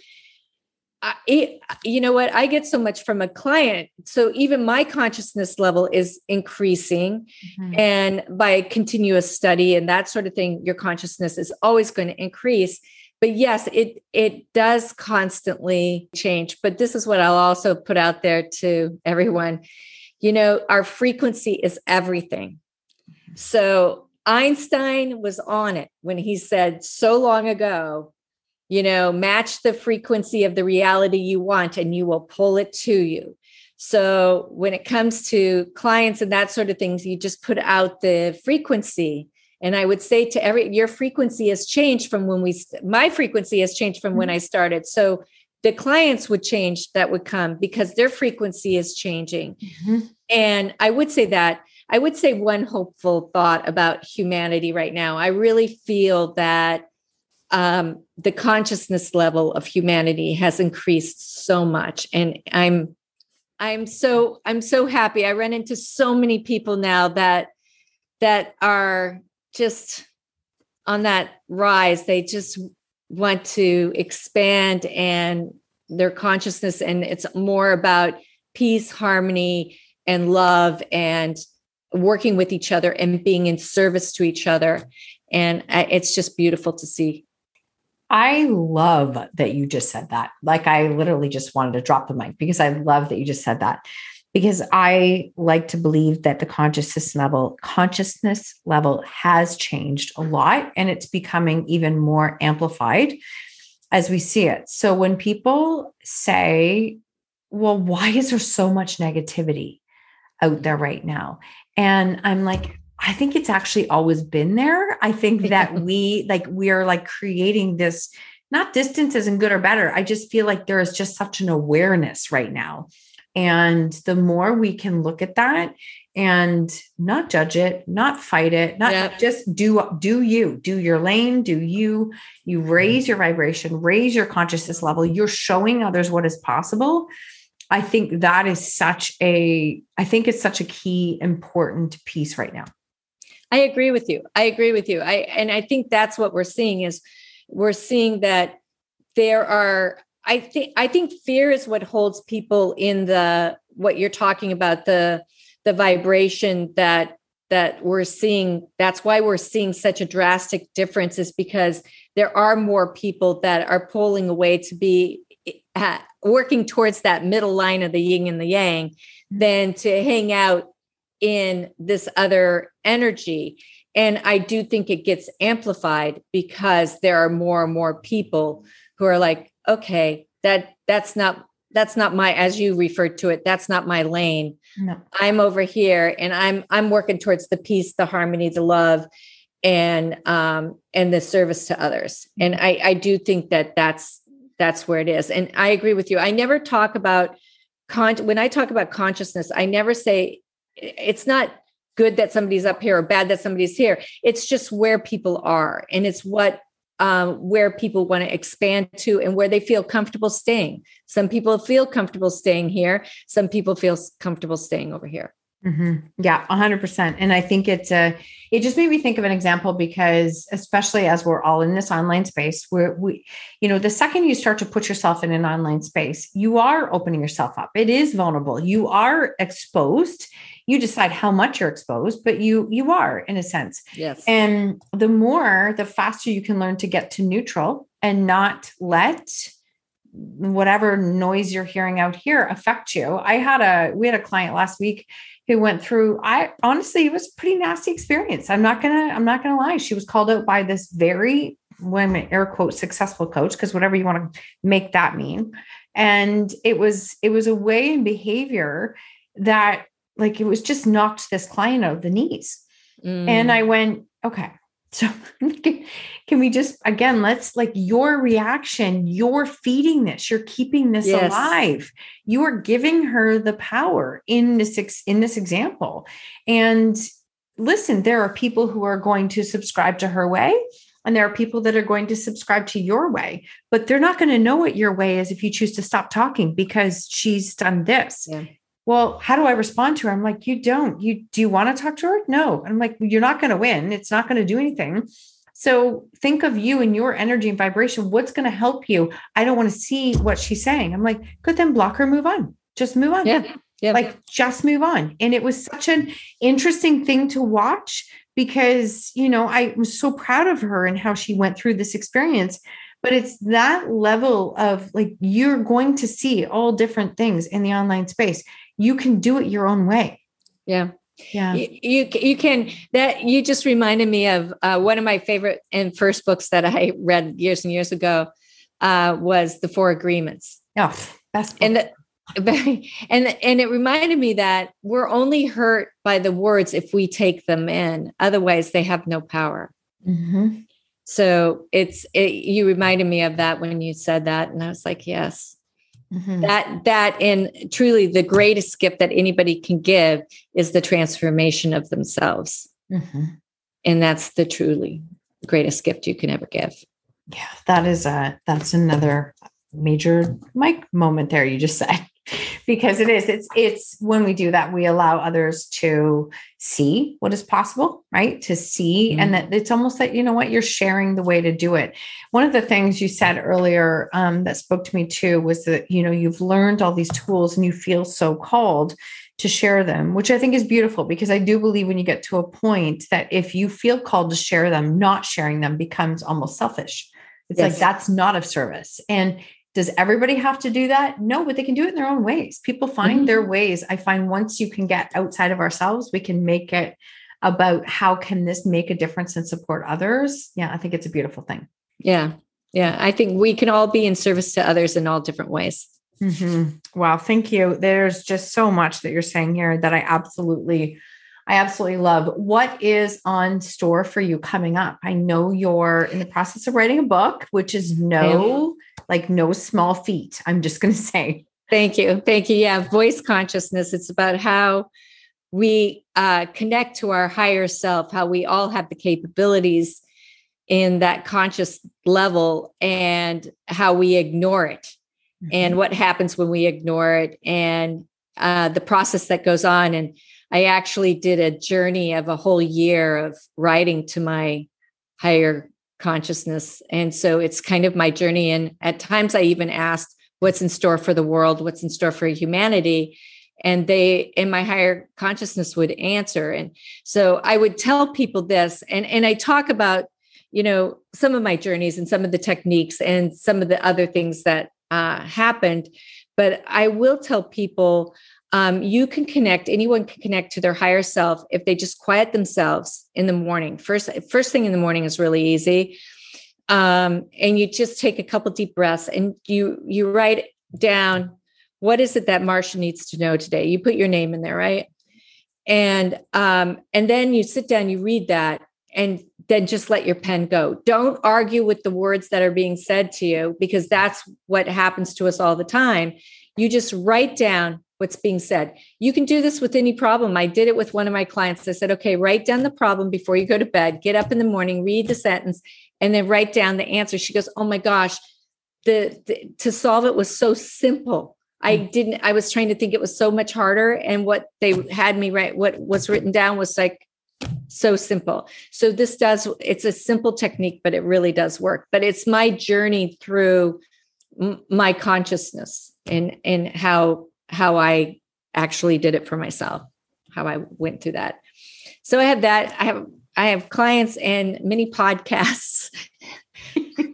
S2: I, it, you know what? I get so much from a client. So even my consciousness level is increasing. Mm-hmm. And by continuous study and that sort of thing, your consciousness is always going to increase but yes it it does constantly change but this is what i'll also put out there to everyone you know, our frequency is everything. So Einstein was on it when he said so long ago, you know, match the frequency of the reality you want and you will pull it to you. So when it comes to clients and that sort of things, you just put out the frequency. And I would say to every your frequency has changed from when we my frequency has changed from when mm-hmm. I started. So the clients would change that would come because their frequency is changing. Mm-hmm. And I would say that I would say one hopeful thought about humanity right now. I really feel that um, the consciousness level of humanity has increased so much, and I'm I'm so I'm so happy. I run into so many people now that that are just on that rise. They just want to expand and their consciousness and it's more about peace harmony and love and working with each other and being in service to each other and it's just beautiful to see
S1: I love that you just said that. Like, I literally just wanted to drop the mic because I love that you just said that. Because I like to believe that the consciousness level, consciousness level has changed a lot and it's becoming even more amplified as we see it. So when people say, well, why is there so much negativity out there right now? And I'm like, I think it's actually always been there. I think that we like we are like creating this not distance isn't good or better. I just feel like there is just such an awareness right now. And the more we can look at that and not judge it, not fight it, not yeah. just do do you, do your lane, do you, you mm-hmm. raise your vibration, raise your consciousness level, you're showing others what is possible. I think that is such a I think it's such a key important piece right now.
S2: I agree with you. I agree with you. I and I think that's what we're seeing is we're seeing that there are I think I think fear is what holds people in the what you're talking about the the vibration that that we're seeing. That's why we're seeing such a drastic difference is because there are more people that are pulling away to be uh, working towards that middle line of the yin and the yang than to hang out in this other energy. And i do think it gets amplified because there are more and more people who are like okay that that's not that's not my as you referred to it that's not my lane. No. i'm over here and i'm i'm working towards the peace the harmony the love and um and the service to others. And i i do think that that's that's where it is. And i agree with you. I never talk about con when i talk about consciousness i never say it's not good that somebody's up here or bad that somebody's here. It's just where people are and it's what um, where people want to expand to and where they feel comfortable staying. Some people feel comfortable staying here. Some people feel comfortable staying over here.
S1: Mm-hmm. Yeah, hundred percent. And I think it's a, it just made me think of an example because especially as we're all in this online space where we, you know, the second you start to put yourself in an online space, you are opening yourself up. It is vulnerable. You are exposed you decide how much you're exposed but you you are in a sense.
S2: Yes.
S1: And the more the faster you can learn to get to neutral and not let whatever noise you're hearing out here affect you. I had a we had a client last week who went through i honestly it was a pretty nasty experience. I'm not gonna i'm not gonna lie. She was called out by this very women air quote successful coach because whatever you want to make that mean. And it was it was a way in behavior that like it was just knocked this client out of the knees. Mm. And I went, okay, so *laughs* can we just again let's like your reaction you're feeding this you're keeping this yes. alive you are giving her the power in this in this example and listen there are people who are going to subscribe to her way and there are people that are going to subscribe to your way but they're not going to know what your way is if you choose to stop talking because she's done this yeah well, how do I respond to her? I'm like, you don't. You do you want to talk to her? No. I'm like, you're not going to win. It's not going to do anything. So think of you and your energy and vibration. What's going to help you? I don't want to see what she's saying. I'm like, good, then block her, move on. Just move on.
S2: Yeah. Yeah.
S1: Like just move on. And it was such an interesting thing to watch because, you know, I was so proud of her and how she went through this experience but it's that level of like you're going to see all different things in the online space you can do it your own way.
S2: Yeah. Yeah. You, you, you can that you just reminded me of uh, one of my favorite and first books that I read years and years ago uh, was The Four Agreements.
S1: Oh, best book.
S2: And the, *laughs* and and it reminded me that we're only hurt by the words if we take them in otherwise they have no power mm-hmm. so it's it, you reminded me of that when you said that and i was like yes Mm-hmm. That that and truly the greatest gift that anybody can give is the transformation of themselves. Mm-hmm. And that's the truly greatest gift you can ever give.
S1: Yeah, that is a that's another major mic moment there you just said because it is it's it's when we do that we allow others to see what is possible right? To see mm-hmm. and that it's almost that you know what? You're sharing the way to do it. One of the things you said earlier um, that spoke to me too was that you know you've learned all these tools and you feel so called to share them which i think is beautiful because i do believe when you get to a point that if you feel called to share them not sharing them becomes almost selfish. It's yes. like that's not of service. And does everybody have to do that? No, but they can do it in their own ways. People find mm-hmm. their ways. I find once you can get outside of ourselves, we can make it about how can this make a difference and support others. Yeah, I think it's a beautiful thing.
S2: Yeah. Yeah. I think we can all be in service to others in all different ways.
S1: Mm-hmm. Wow. Thank you. There's just so much that you're saying here that I absolutely I absolutely love. What is on store for you coming up? I know you're in the process of writing a book, which is no like no small feat. I'm just going *laughs* to say.
S2: Thank you. Thank you. Yeah, voice consciousness. It's about how we uh, connect to our higher self, how we all have the capabilities in that conscious level, and how we ignore it, mm-hmm. and what happens when we ignore it, and uh, the process that goes on. And I actually did a journey of a whole year of writing to my higher consciousness. And so it's kind of my journey. And at times I even asked, what's in store for the world? What's in store for humanity? and they in my higher consciousness would answer and so i would tell people this and and i talk about you know some of my journeys and some of the techniques and some of the other things that uh, happened but i will tell people um, you can connect anyone can connect to their higher self if they just quiet themselves in the morning first first thing in the morning is really easy um, and you just take a couple deep breaths and you you write down what is it that Marsha needs to know today? You put your name in there, right? And um, and then you sit down, you read that, and then just let your pen go. Don't argue with the words that are being said to you because that's what happens to us all the time. You just write down what's being said. You can do this with any problem. I did it with one of my clients. I said, okay, write down the problem before you go to bed, get up in the morning, read the sentence, and then write down the answer. She goes, oh my gosh, the, the to solve it was so simple. I mm. didn't, I was trying to think it was so much harder. And what they had me write, what was written down was like so simple. So this does, it's a simple technique, but it really does work. But it's my journey through my consciousness and, and how, how I actually did it for myself, how I went through that. So I have that. I have, I have clients and many podcasts *laughs*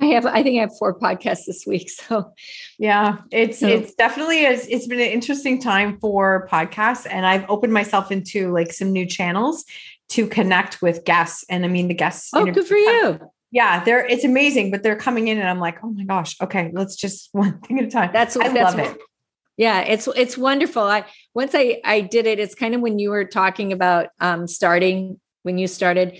S2: I have, I think I have four podcasts this week. *laughs* So
S1: yeah, it's so. it's definitely a, it's been an interesting time for podcasts, and I've opened myself into like some new channels to connect with guests. And I mean, the guests.
S2: Oh, good for you.
S1: Yeah, they're it's amazing, but they're coming in, and I'm like, oh my gosh, okay, let's just *laughs* one thing at a time.
S2: That's
S1: I
S2: that's,
S1: love it.
S2: Yeah, it's it's wonderful. I once I I did it. It's kind of when you were talking about um starting when you started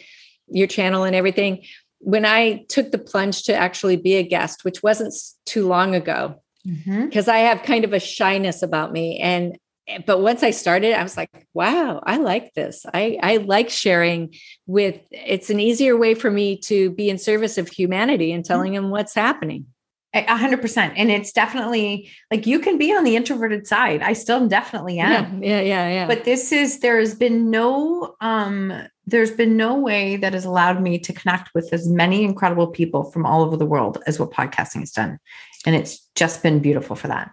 S2: your channel and everything when I took the plunge to actually be a guest, which wasn't too long ago, because mm-hmm. I have kind of a shyness about me. And but once I started, I was like, wow, I like this. I, I like sharing with it's an easier way for me to be in service of humanity and mm-hmm. telling mm-hmm. them what's happening.
S1: A hundred percent. And it's definitely like you can be on the introverted side. I still definitely
S2: am. Yeah, yeah, yeah, yeah.
S1: But this is there has been no um there's been no way that has allowed me to connect with as many incredible people from all over the world as what podcasting has done. And it's just been beautiful for that.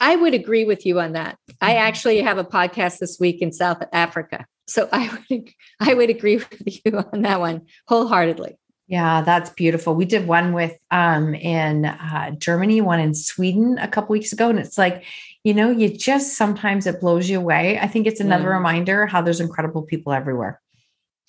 S2: I would agree with you on that. I mm-hmm. actually have a podcast this week in South Africa. So I would *laughs* I would agree *laughs* with you on that one wholeheartedly.
S1: Yeah, that's beautiful. We did one with um in uh, Germany, one in Sweden a couple weeks ago and it's like, you know, you just sometimes it blows you away. I think it's another mm. reminder how there's incredible people everywhere.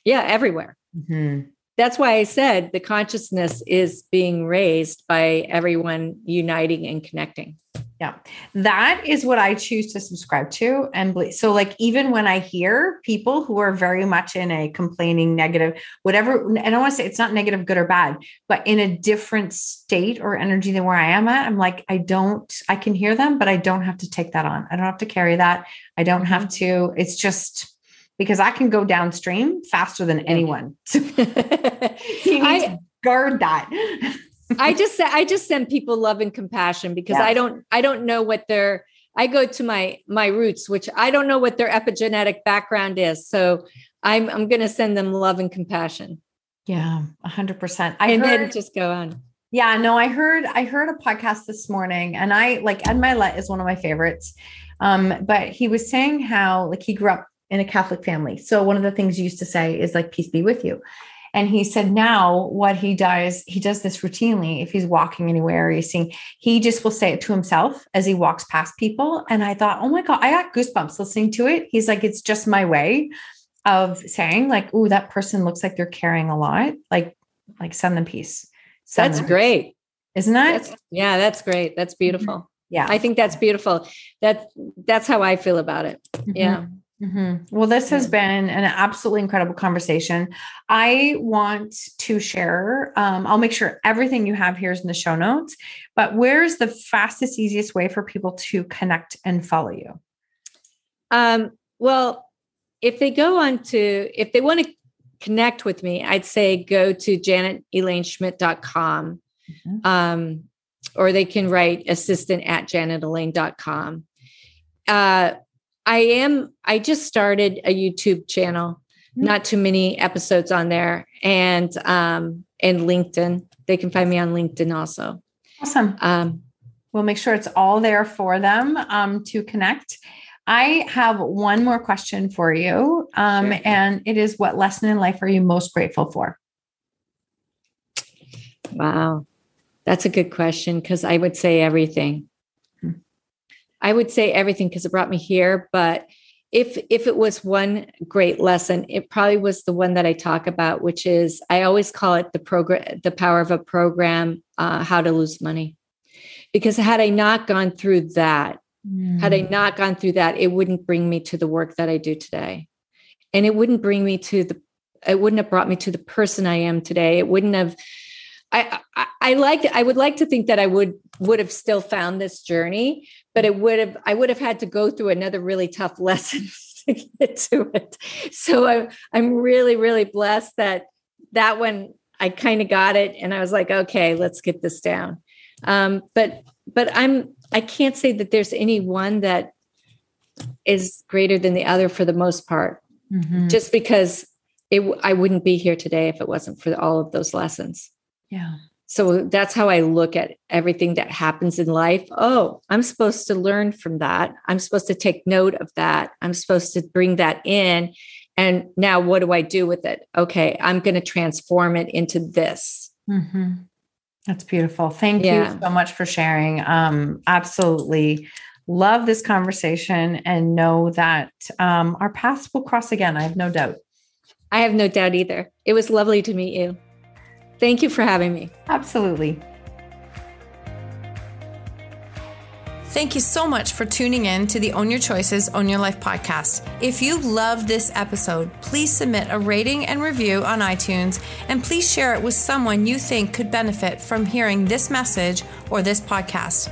S2: Yeah, everywhere. Mm-hmm. That's why I said the consciousness is being raised by everyone uniting and connecting.
S1: Yeah, that is what I choose to subscribe to. And so, like, even when I hear people who are very much in a complaining, negative, whatever, and I don't want to say it's not negative, good or bad, but in a different state or energy than where I am at, I'm like, I don't, I can hear them, but I don't have to take that on. I don't have to carry that. I don't have mm-hmm. to, it's just, because I can go downstream faster than anyone. So *laughs* *laughs* you need I, to guard that. *laughs*
S2: I just I just send people love and compassion because I don't I don't know what their I go to my my roots, which I don't know what their epigenetic background is. So I'm I'm going to send them love and compassion.
S1: Yeah, hundred percent.
S2: I and heard, then just go on.
S1: Yeah, no, I heard I heard a podcast this morning, and I like Ed Mylett is one of my favorites. Um, but he was saying how like he grew up in a Catholic family. So one of the things he used to say is like, peace be with you. And he said now what he does, he does this routinely. If he's walking anywhere or he's seeing, he just will say it to himself as he walks past people. And I thought, oh my God, I got goosebumps listening to it. He's like, it's just my way of saying, like, oh, that person looks like they're carrying a lot. Like, like send them peace.
S2: Send that's them great.
S1: Isn't that?
S2: That's, yeah, that's great. That's beautiful. Mm-hmm.
S1: Yeah.
S2: I think that's beautiful. That that's how I feel about it. Mm-hmm. Yeah.
S1: Mm-hmm. Well, this has been an absolutely incredible conversation. I want to share, um, I'll make sure everything you have here is in the show notes, but where's the fastest, easiest way for people to connect and follow you?
S2: Um, well, if they go on to, if they want to connect with me, I'd say go to janetelaneschmidt.com mm-hmm. um, or they can write assistant at janetelaine.com. Uh, I am, I just started a YouTube channel, mm-hmm. not too many episodes on there, and um, and LinkedIn. They can find me on LinkedIn also.
S1: Awesome. Um, we'll make sure it's all there for them um, to connect. I have one more question for you. Um, sure. And it is what lesson in life are you most grateful for?
S2: Wow. That's a good question because I would say everything. I would say everything because it brought me here. But if if it was one great lesson, it probably was the one that I talk about, which is I always call it the program, the power of a program, uh, how to lose money. Because had I not gone through that, mm. had I hmm. not gone through that, it wouldn't bring me to the work that I do today, and it wouldn't bring me to the, it wouldn't have brought me to the person I am today. It wouldn't have I, I, I like I would like to think that I would would have still found this journey, but it would have I would have had to go through another really tough *laughs* lesson to get to it. So I, I'm really really blessed that that one I kind of got it, and I was like, okay, let's get this down. Um, but but I'm I can't say that there's any one that is greater than the other for the most part, mm-hmm. just because it I wouldn't be here today if it wasn't for all of those lessons.
S1: Yeah.
S2: So that's how I look at everything that happens in life. Oh, I'm supposed to learn from that. I'm supposed to take note of that. I'm supposed to bring that in. And now what do I do with it? Okay, I'm going to transform it into this.
S1: Mm-hmm. That's beautiful. Thank yeah. you so much for sharing. Um, absolutely love this conversation and know that um, our paths will cross again. I have no doubt.
S2: I have no doubt either. It was lovely to meet you. Thank you for having me.
S1: Absolutely. Thank you so much for tuning in to the Own Your Choices, Own Your Life podcast. If you love this episode, please submit a rating and review on iTunes and please share it with someone you think could benefit from hearing this message or this podcast.